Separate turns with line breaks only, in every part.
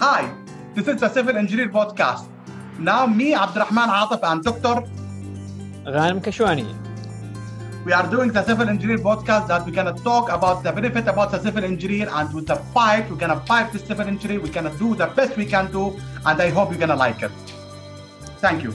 Hi, this is the Civil Engineer Podcast. Now, me, Abdurrahman Atif, and Dr.
Ghanem Kashwani.
We are doing the Civil Engineer Podcast that we're going to talk about the benefit about the civil engineer and with the fight, we're going to fight the civil engineer. We're going to do the best we can do, and I hope you're going to like it. Thank you.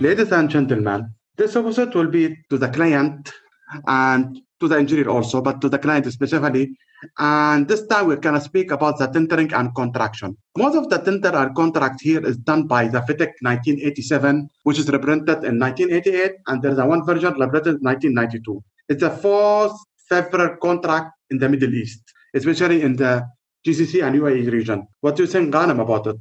Ladies and gentlemen, this episode will be to the client and to the engineer also, but to the client specifically. And this time we're going to speak about the tendering and contraction. Most of the tender and contract here is done by the FIDIC 1987, which is reprinted in 1988, and there's a one version reprinted in 1992. It's a fourth federal contract in the Middle East, especially in the GCC and UAE region. What do you think, Ghanem, about it?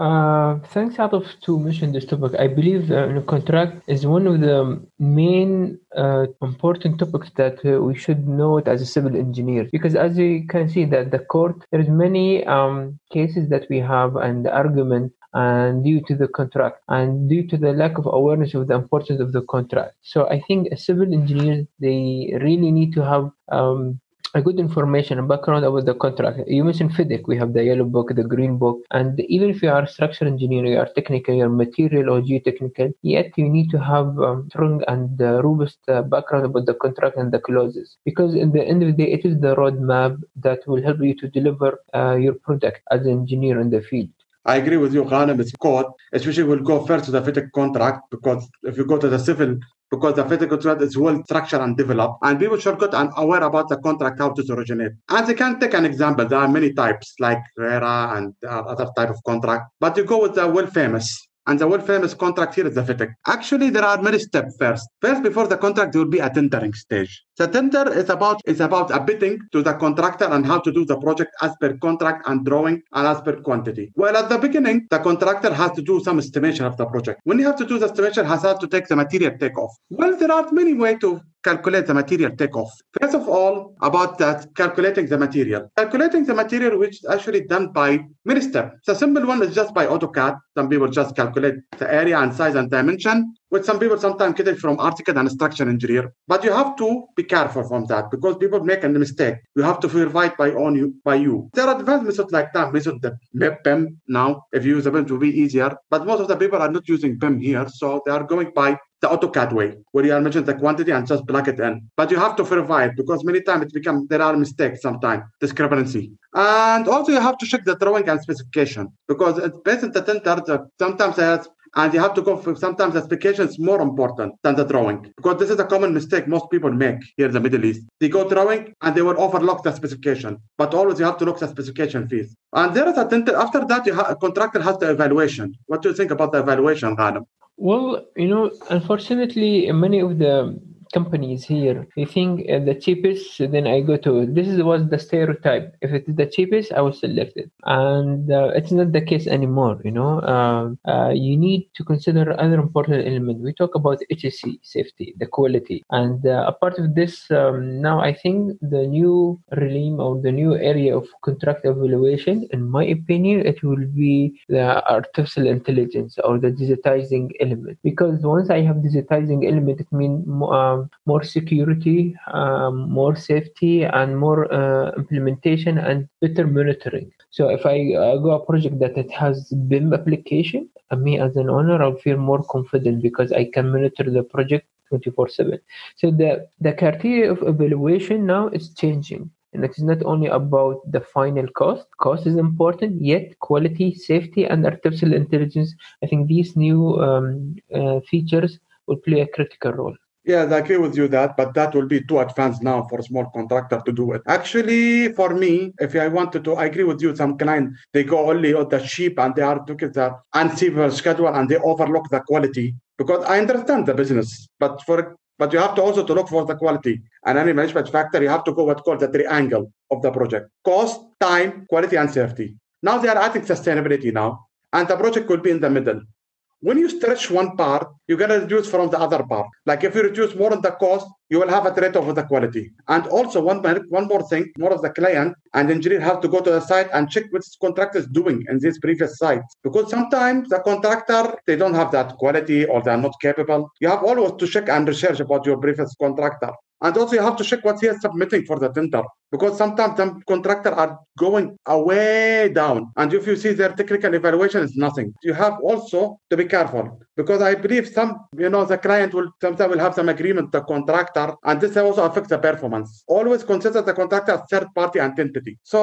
Uh, thanks, Atif, to mention this topic. I believe uh, contract is one of the main uh, important topics that uh, we should know it as a civil engineer because as you can see that the court there's many um, cases that we have and argument and due to the contract and due to the lack of awareness of the importance of the contract so i think a civil engineer they really need to have um, a good information and background about the contract. You mentioned FIDIC, we have the yellow book, the green book, and even if you are structural engineer, you are technical, you're material or geotechnical, yet you need to have um, strong and uh, robust uh, background about the contract and the clauses. Because in the end of the day, it is the roadmap that will help you to deliver uh, your product as an engineer in the field.
I agree with you, Ghanem. It's code, especially we'll go first to the FIDIC contract because if you go to the civil because the FIDIC contract is well structured and developed, and people should get and aware about the contract how to originate. And they can take an example. There are many types like RERA and uh, other type of contract, but you go with the well famous and the world famous contract here is the FIDIC. Actually, there are many steps first. First, before the contract, there will be a tendering stage. The tender is about is about a bidding to the contractor and how to do the project as per contract and drawing and as per quantity. Well, at the beginning, the contractor has to do some estimation of the project. When you have to do the estimation, has to take the material takeoff. Well, there are many ways to calculate the material takeoff. First of all, about that calculating the material. Calculating the material, which is actually done by many steps. The simple one is just by AutoCAD. Some people just calculate the area and size and dimension which some people sometimes get it from ArchiCAD and structural engineer. But you have to be careful from that because people make a mistake. You have to verify by on you by you. There are advanced methods like that, method the BIM now. If you use BIM, it will be easier. But most of the people are not using BIM here, so they are going by the AutoCAD way, where you are measuring the quantity and just plug it in. But you have to verify it because many times it becomes there are mistakes sometimes, discrepancy. And also you have to check the drawing and specification because it's based on the tender. Sometimes there's and you have to go for sometimes the specification is more important than the drawing because this is a common mistake most people make here in the Middle East. They go drawing and they will overlook the specification, but always you have to look the specification fees. And there is a tender, after that, you have, a contractor has the evaluation. What do you think about the evaluation, Ghanem?
Well, you know, unfortunately, many of the companies here. I think uh, the cheapest, then I go to this is was the stereotype. If it is the cheapest, I will select it, and uh, it's not the case anymore. You know, uh, uh you need to consider other important elements. We talk about HSE safety, the quality, and uh, a part of this um, now I think the new realm or the new area of contract evaluation, in my opinion, it will be the artificial intelligence or the digitizing element. Because once I have digitizing element, it means um, more security, um, more safety, and more uh, implementation and better monitoring. So if I uh, go a project that it has BIM application, uh, me as an owner, I'll feel more confident because I can monitor the project 24/7. So the the criteria of evaluation now is changing. And it is not only about the final cost. Cost is important, yet quality, safety, and artificial intelligence. I think these new um, uh, features will play a critical role.
Yes, I agree with you that, but that will be too advanced now for a small contractor to do it. Actually, for me, if I wanted to, I agree with you. Some client they go only on the cheap and they are looking at the uncivil schedule and they overlook the quality because I understand the business, but for but you have to also to look for the quality and any management factor. You have to go what's called the triangle of the project: cost, time, quality, and safety. Now they are adding sustainability now, and the project will be in the middle. When you stretch one part, you're going to reduce from the other part. Like if you reduce more on the cost, you will have a trade off with the quality. And also one, one more thing, more of the client and engineer have to go to the site and check what contractor is doing in these previous sites. Because sometimes the contractor, they don't have that quality or they're not capable. You have always to check and research about your previous contractor. And also you have to check what he is submitting for the tender because sometimes some contractors are going away down. And if you see their technical evaluation is nothing. You have also to be careful because I believe some, you know, the client will sometimes will have some agreement the contractor, and this also affects the performance. Always consider the contractor as third party entity. So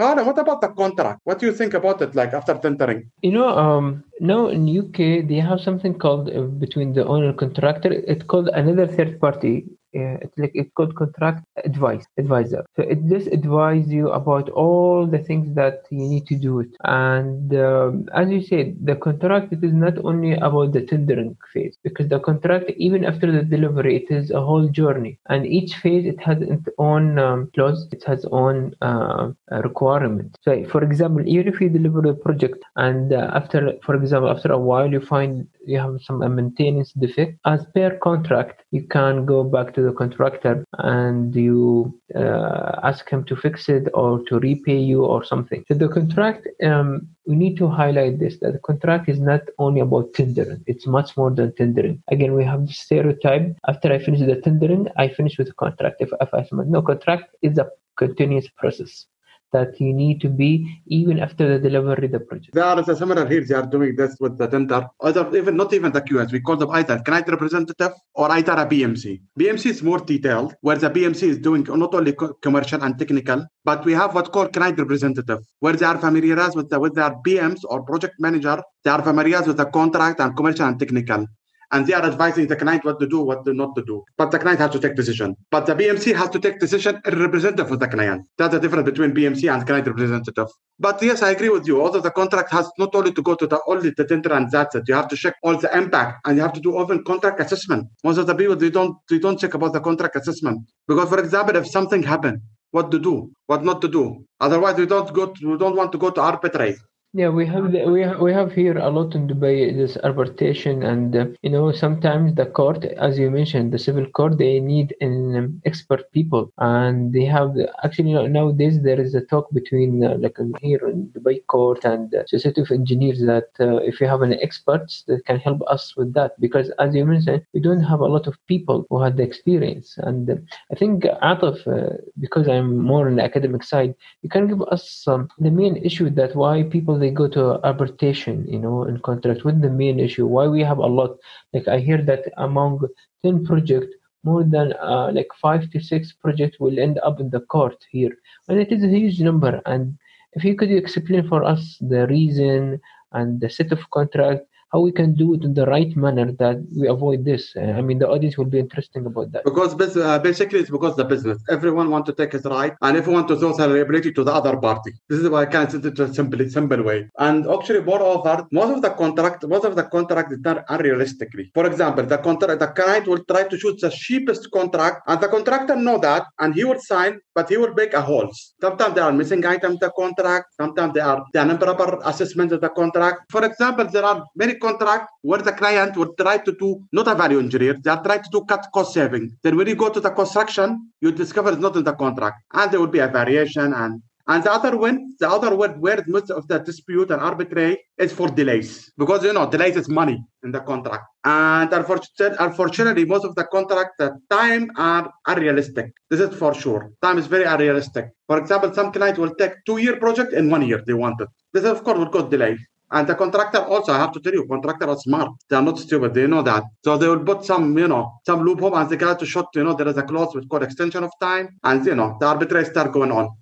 Ghanem, what about the contract? What do you think about it like after tendering?
You know, um, now in UK they have something called uh, between the owner contractor. It's called another third party uh, like it could contract advice advisor. So it just advise you about all the things that you need to do it. And um, as you said the contract it is not only about the tendering phase because the contract even after the delivery it is a whole journey. And each phase it has its own um, clause it has own uh, requirement. So for example even if you deliver a project and uh, after for example after a while you find you have some maintenance defect as per contract you can go back to the contractor and you uh, ask him to fix it or to repay you or something. So the contract, um, we need to highlight this that the contract is not only about tendering; it's much more than tendering. Again, we have the stereotype: after I finish the tendering, I finish with the contract. If, if I no contract is a continuous process that you need to be even after the delivery of the project.
There is a similar here. They are doing this with the tender, either even not even the QS. We call them either client representative or either a BMC. BMC is more detailed, where the BMC is doing not only commercial and technical, but we have what called client representative, where they are familiarized with the, with their BMs or project manager. They are familiarized with the contract and commercial and technical and they are advising the client what to do, what to not to do. But the client has to take decision. But the BMC has to take decision representative of the client. That's the difference between BMC and client representative. But yes, I agree with you. Although the contract has not only to go to the only the tender and that's it. You have to check all the impact and you have to do often contract assessment. Most of the people they don't they don't check about the contract assessment because, for example, if something happened, what to do, what not to do. Otherwise, we don't go. To, we don't want to go to arbitrate.
Yeah, we have the, we have, we have here a lot in Dubai this arbitration, and uh, you know sometimes the court, as you mentioned, the civil court, they need an um, expert people, and they have the, actually nowadays there is a talk between uh, like here in Dubai court and uh, Society of Engineers that uh, if you have any experts that can help us with that, because as you mentioned, we don't have a lot of people who had the experience, and uh, I think of uh, because I'm more on the academic side, you can give us um, the main issue that why people they go to arbitration, you know, in contract with the main issue. Why we have a lot? Like I hear that among ten project, more than uh, like five to six project will end up in the court here, and it is a huge number. And if you could explain for us the reason and the set of contract how we can do it in the right manner that we avoid this. Uh, I mean, the audience will be interesting about that.
Because uh, basically, it's because the business. Everyone want to take his right, and everyone to throw liability to the other party. This is why I can't say it in a simple, simple way. And actually, moreover, most of the contract, most of the contract is done unrealistically. For example, the contract, the client will try to choose the cheapest contract, and the contractor know that, and he will sign, but he will make a holes. Sometimes there are missing items in the contract. Sometimes there are the improper assessments of the contract. For example, there are many contract where the client would try to do not a value engineer, they are trying to do cut cost saving. Then when you go to the construction, you discover it's not in the contract. And there will be a variation and and the other one, the other one where most of the dispute and arbitrate is for delays. Because you know, delays is money in the contract. And unfortunately, most of the contract the time are unrealistic. This is for sure. Time is very unrealistic. For example, some client will take two-year project in one year they want it. This of course will cause delay. And the contractor also, I have to tell you, contractor are smart. They are not stupid. They know that. So they will put some, you know, some loophole and they got to shut, you know, there is a clause with called extension of time. And, you know, the arbitration start going on.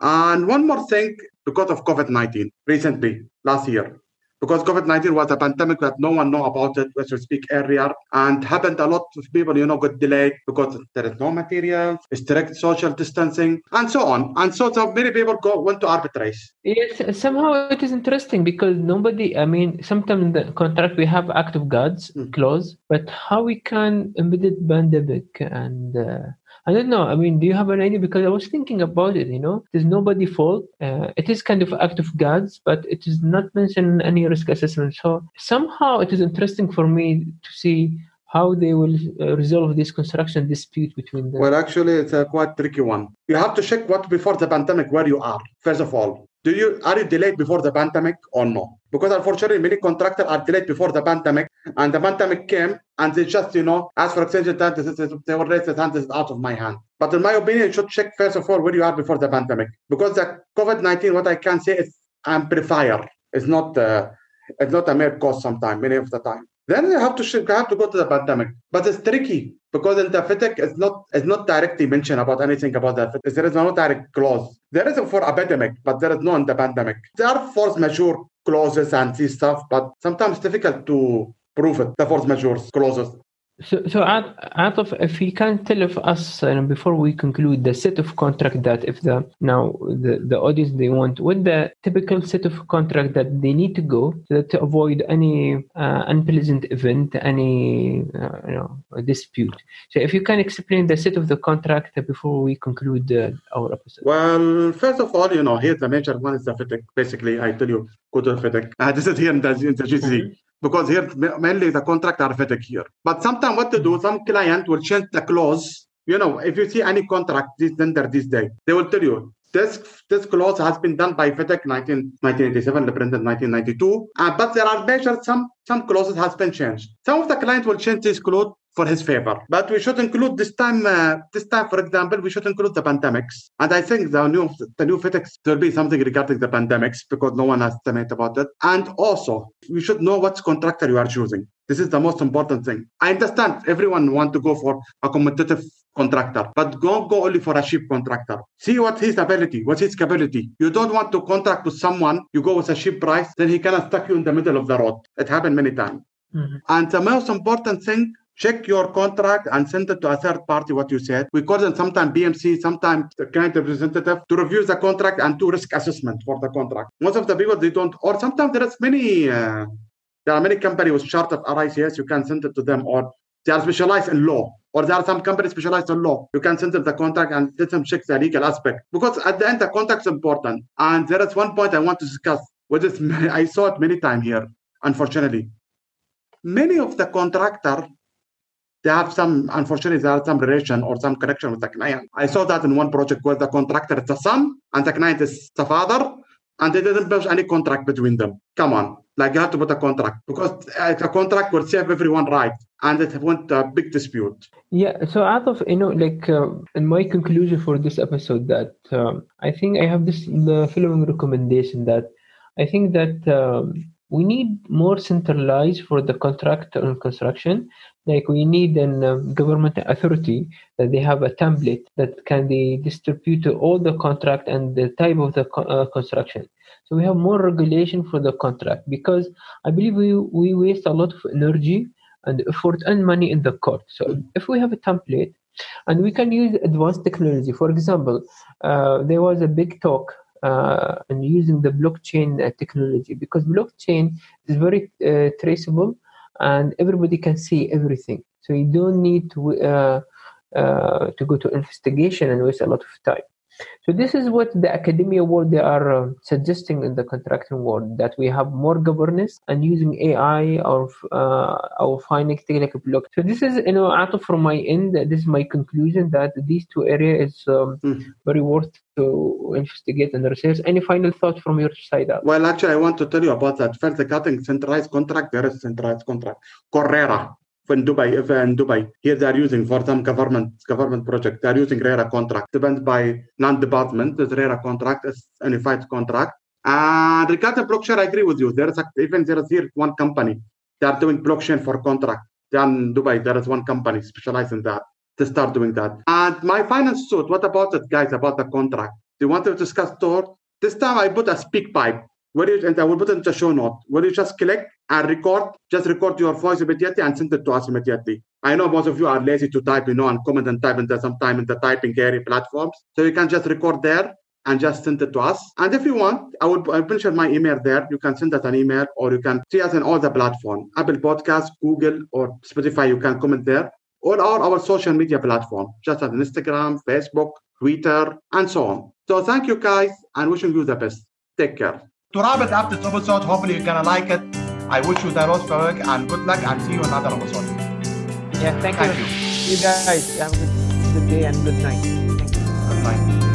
And one more thing, because of COVID-19 recently, last year, because COVID-19 was a pandemic that no one know about it, as we speak earlier, and happened a lot of people, you know, got delayed because there is no materials, strict social distancing, and so on. And so, so many people go went to arbitrate.
Yes, somehow it is interesting because nobody, I mean, sometimes in the contract we have act of gods mm. clause, but how we can embed it pandemic and uh, I don't know. I mean, do you have an idea? Because I was thinking about it. You know, there's nobody fault. Uh, it is kind of act of gods, but it is not mentioned in any risk assessment. So somehow it is interesting for me to see how they will uh, resolve this construction dispute between them.
Well, actually, it's a quite tricky one. You have to check what before the pandemic where you are. First of all, do you are you delayed before the pandemic or no? Because unfortunately, many contractors are delayed before the pandemic, and the pandemic came, and they just, you know, ask for extension time. This is they will the hand. This is out of my hand. But in my opinion, you should check first of all where you are before the pandemic, because the COVID nineteen, what I can say is amplifier. It's not uh, it's not a mere cause. Sometimes, many of the time. Then you have to you have to go to the pandemic, but it's tricky because in the FIDIC it's not it's not directly mentioned about anything about that. There is no direct clause. There is a for epidemic, but there is no in the pandemic. There are force majeure clauses and this stuff, but sometimes difficult to prove it. The force majeure clauses.
So, so Atif, if you can tell of us uh, before we conclude the set of contract that if the now the, the audience they want, what the typical set of contract that they need to go to, to avoid any uh, unpleasant event, any uh, you know dispute. So, if you can explain the set of the contract before we conclude uh, our episode.
Well, first of all, you know, here the major one is the FIDIC. Basically, I tell you, go to. Uh, this is here in the, in the GCC. Mm-hmm because here mainly the contract are vetted here. But sometimes what to do, some client will change the clause. You know, if you see any contract this tender this day, they will tell you this this clause has been done by FIDIC 19, 1987, reprinted 1992. Uh, but there are measures, some some clauses has been changed. Some of the client will change this clause for his favor. But we should include this time, uh, this time, for example, we should include the pandemics. And I think the new the new there will be something regarding the pandemics because no one has estimated about it. And also, we should know what contractor you are choosing. This is the most important thing. I understand everyone want to go for a competitive contractor, but don't go only for a cheap contractor. See what his ability, what's his capability. You don't want to contract with someone, you go with a cheap price, then he cannot stuck you in the middle of the road. It happened many times. Mm-hmm. And the most important thing, check your contract and send it to a third party what you said. We call them sometimes bmc sometimes the client representative to review the contract and do risk assessment for the contract. Most of the people they don't or sometimes there is many uh, there are many companies with chart of RICS you can send it to them or they are specialized in law or there are some companies specialized in law. You can send them the contract and let them check the legal aspect. Because at the end the contract is important. And there is one point i want to discuss which is i saw it many times here unfortunately. Many of the contractor they have some, unfortunately, there are some relation or some connection with the client. I saw that in one project where the contractor is the son and the client is the father, and they didn't build any contract between them. Come on, like you have to put a contract because uh, the contract will save everyone right, and it went a big dispute.
Yeah, so out of you know, like uh, in my conclusion for this episode, that um, I think I have this the following recommendation that I think that. Um, we need more centralized for the contract and construction like we need an um, government authority that they have a template that can be distribute to all the contract and the type of the co- uh, construction. So we have more regulation for the contract because i believe we, we waste a lot of energy and effort and money in the court. So if we have a template and we can use advanced technology. For example uh, there was a big talk uh, and using the blockchain uh, technology because blockchain is very uh, traceable and everybody can see everything. So you don't need to uh, uh, to go to investigation and waste a lot of time. So this is what the academia world they are uh, suggesting in the contracting world that we have more governance and using AI or uh, or finding technical block. So this is you know out of from my end. This is my conclusion that these two areas is um, mm. very worth to investigate and research. Any final thoughts from your side? Out?
Well, actually, I want to tell you about that. First, the cutting centralized contract. There is centralized contract. Correra in Dubai, uh, if in Dubai, here they are using for some government government project, they are using RERA contract. Depends by non-department, this RERA contract is a unified contract. And regarding blockchain, I agree with you. There is a, even there is here one company. They are doing blockchain for contract. They in Dubai. There is one company specialized in that to start doing that. And my finance suit, what about it, guys, about the contract? Do you want to discuss store? This time I put a SpeakPipe where you, and I will put in the show note, where you just click and record, just record your voice immediately and send it to us immediately. I know most of you are lazy to type, you know, and comment and type in the sometime in the typing area platforms. So you can just record there and just send it to us. And if you want, I will I'll mention my email there. You can send us an email or you can see us in all the platforms, Apple Podcasts, Google, or Spotify. You can comment there or our, our social media platform, just as Instagram, Facebook, Twitter, and so on. So thank you guys and wishing you the best. Take care. To wrap it up this episode, hopefully you're gonna like it. I wish you the most work and good luck and see you in another episode.
Yeah, thank, thank you. you. You guys have a good, good day and good night.
Thank you. Good night.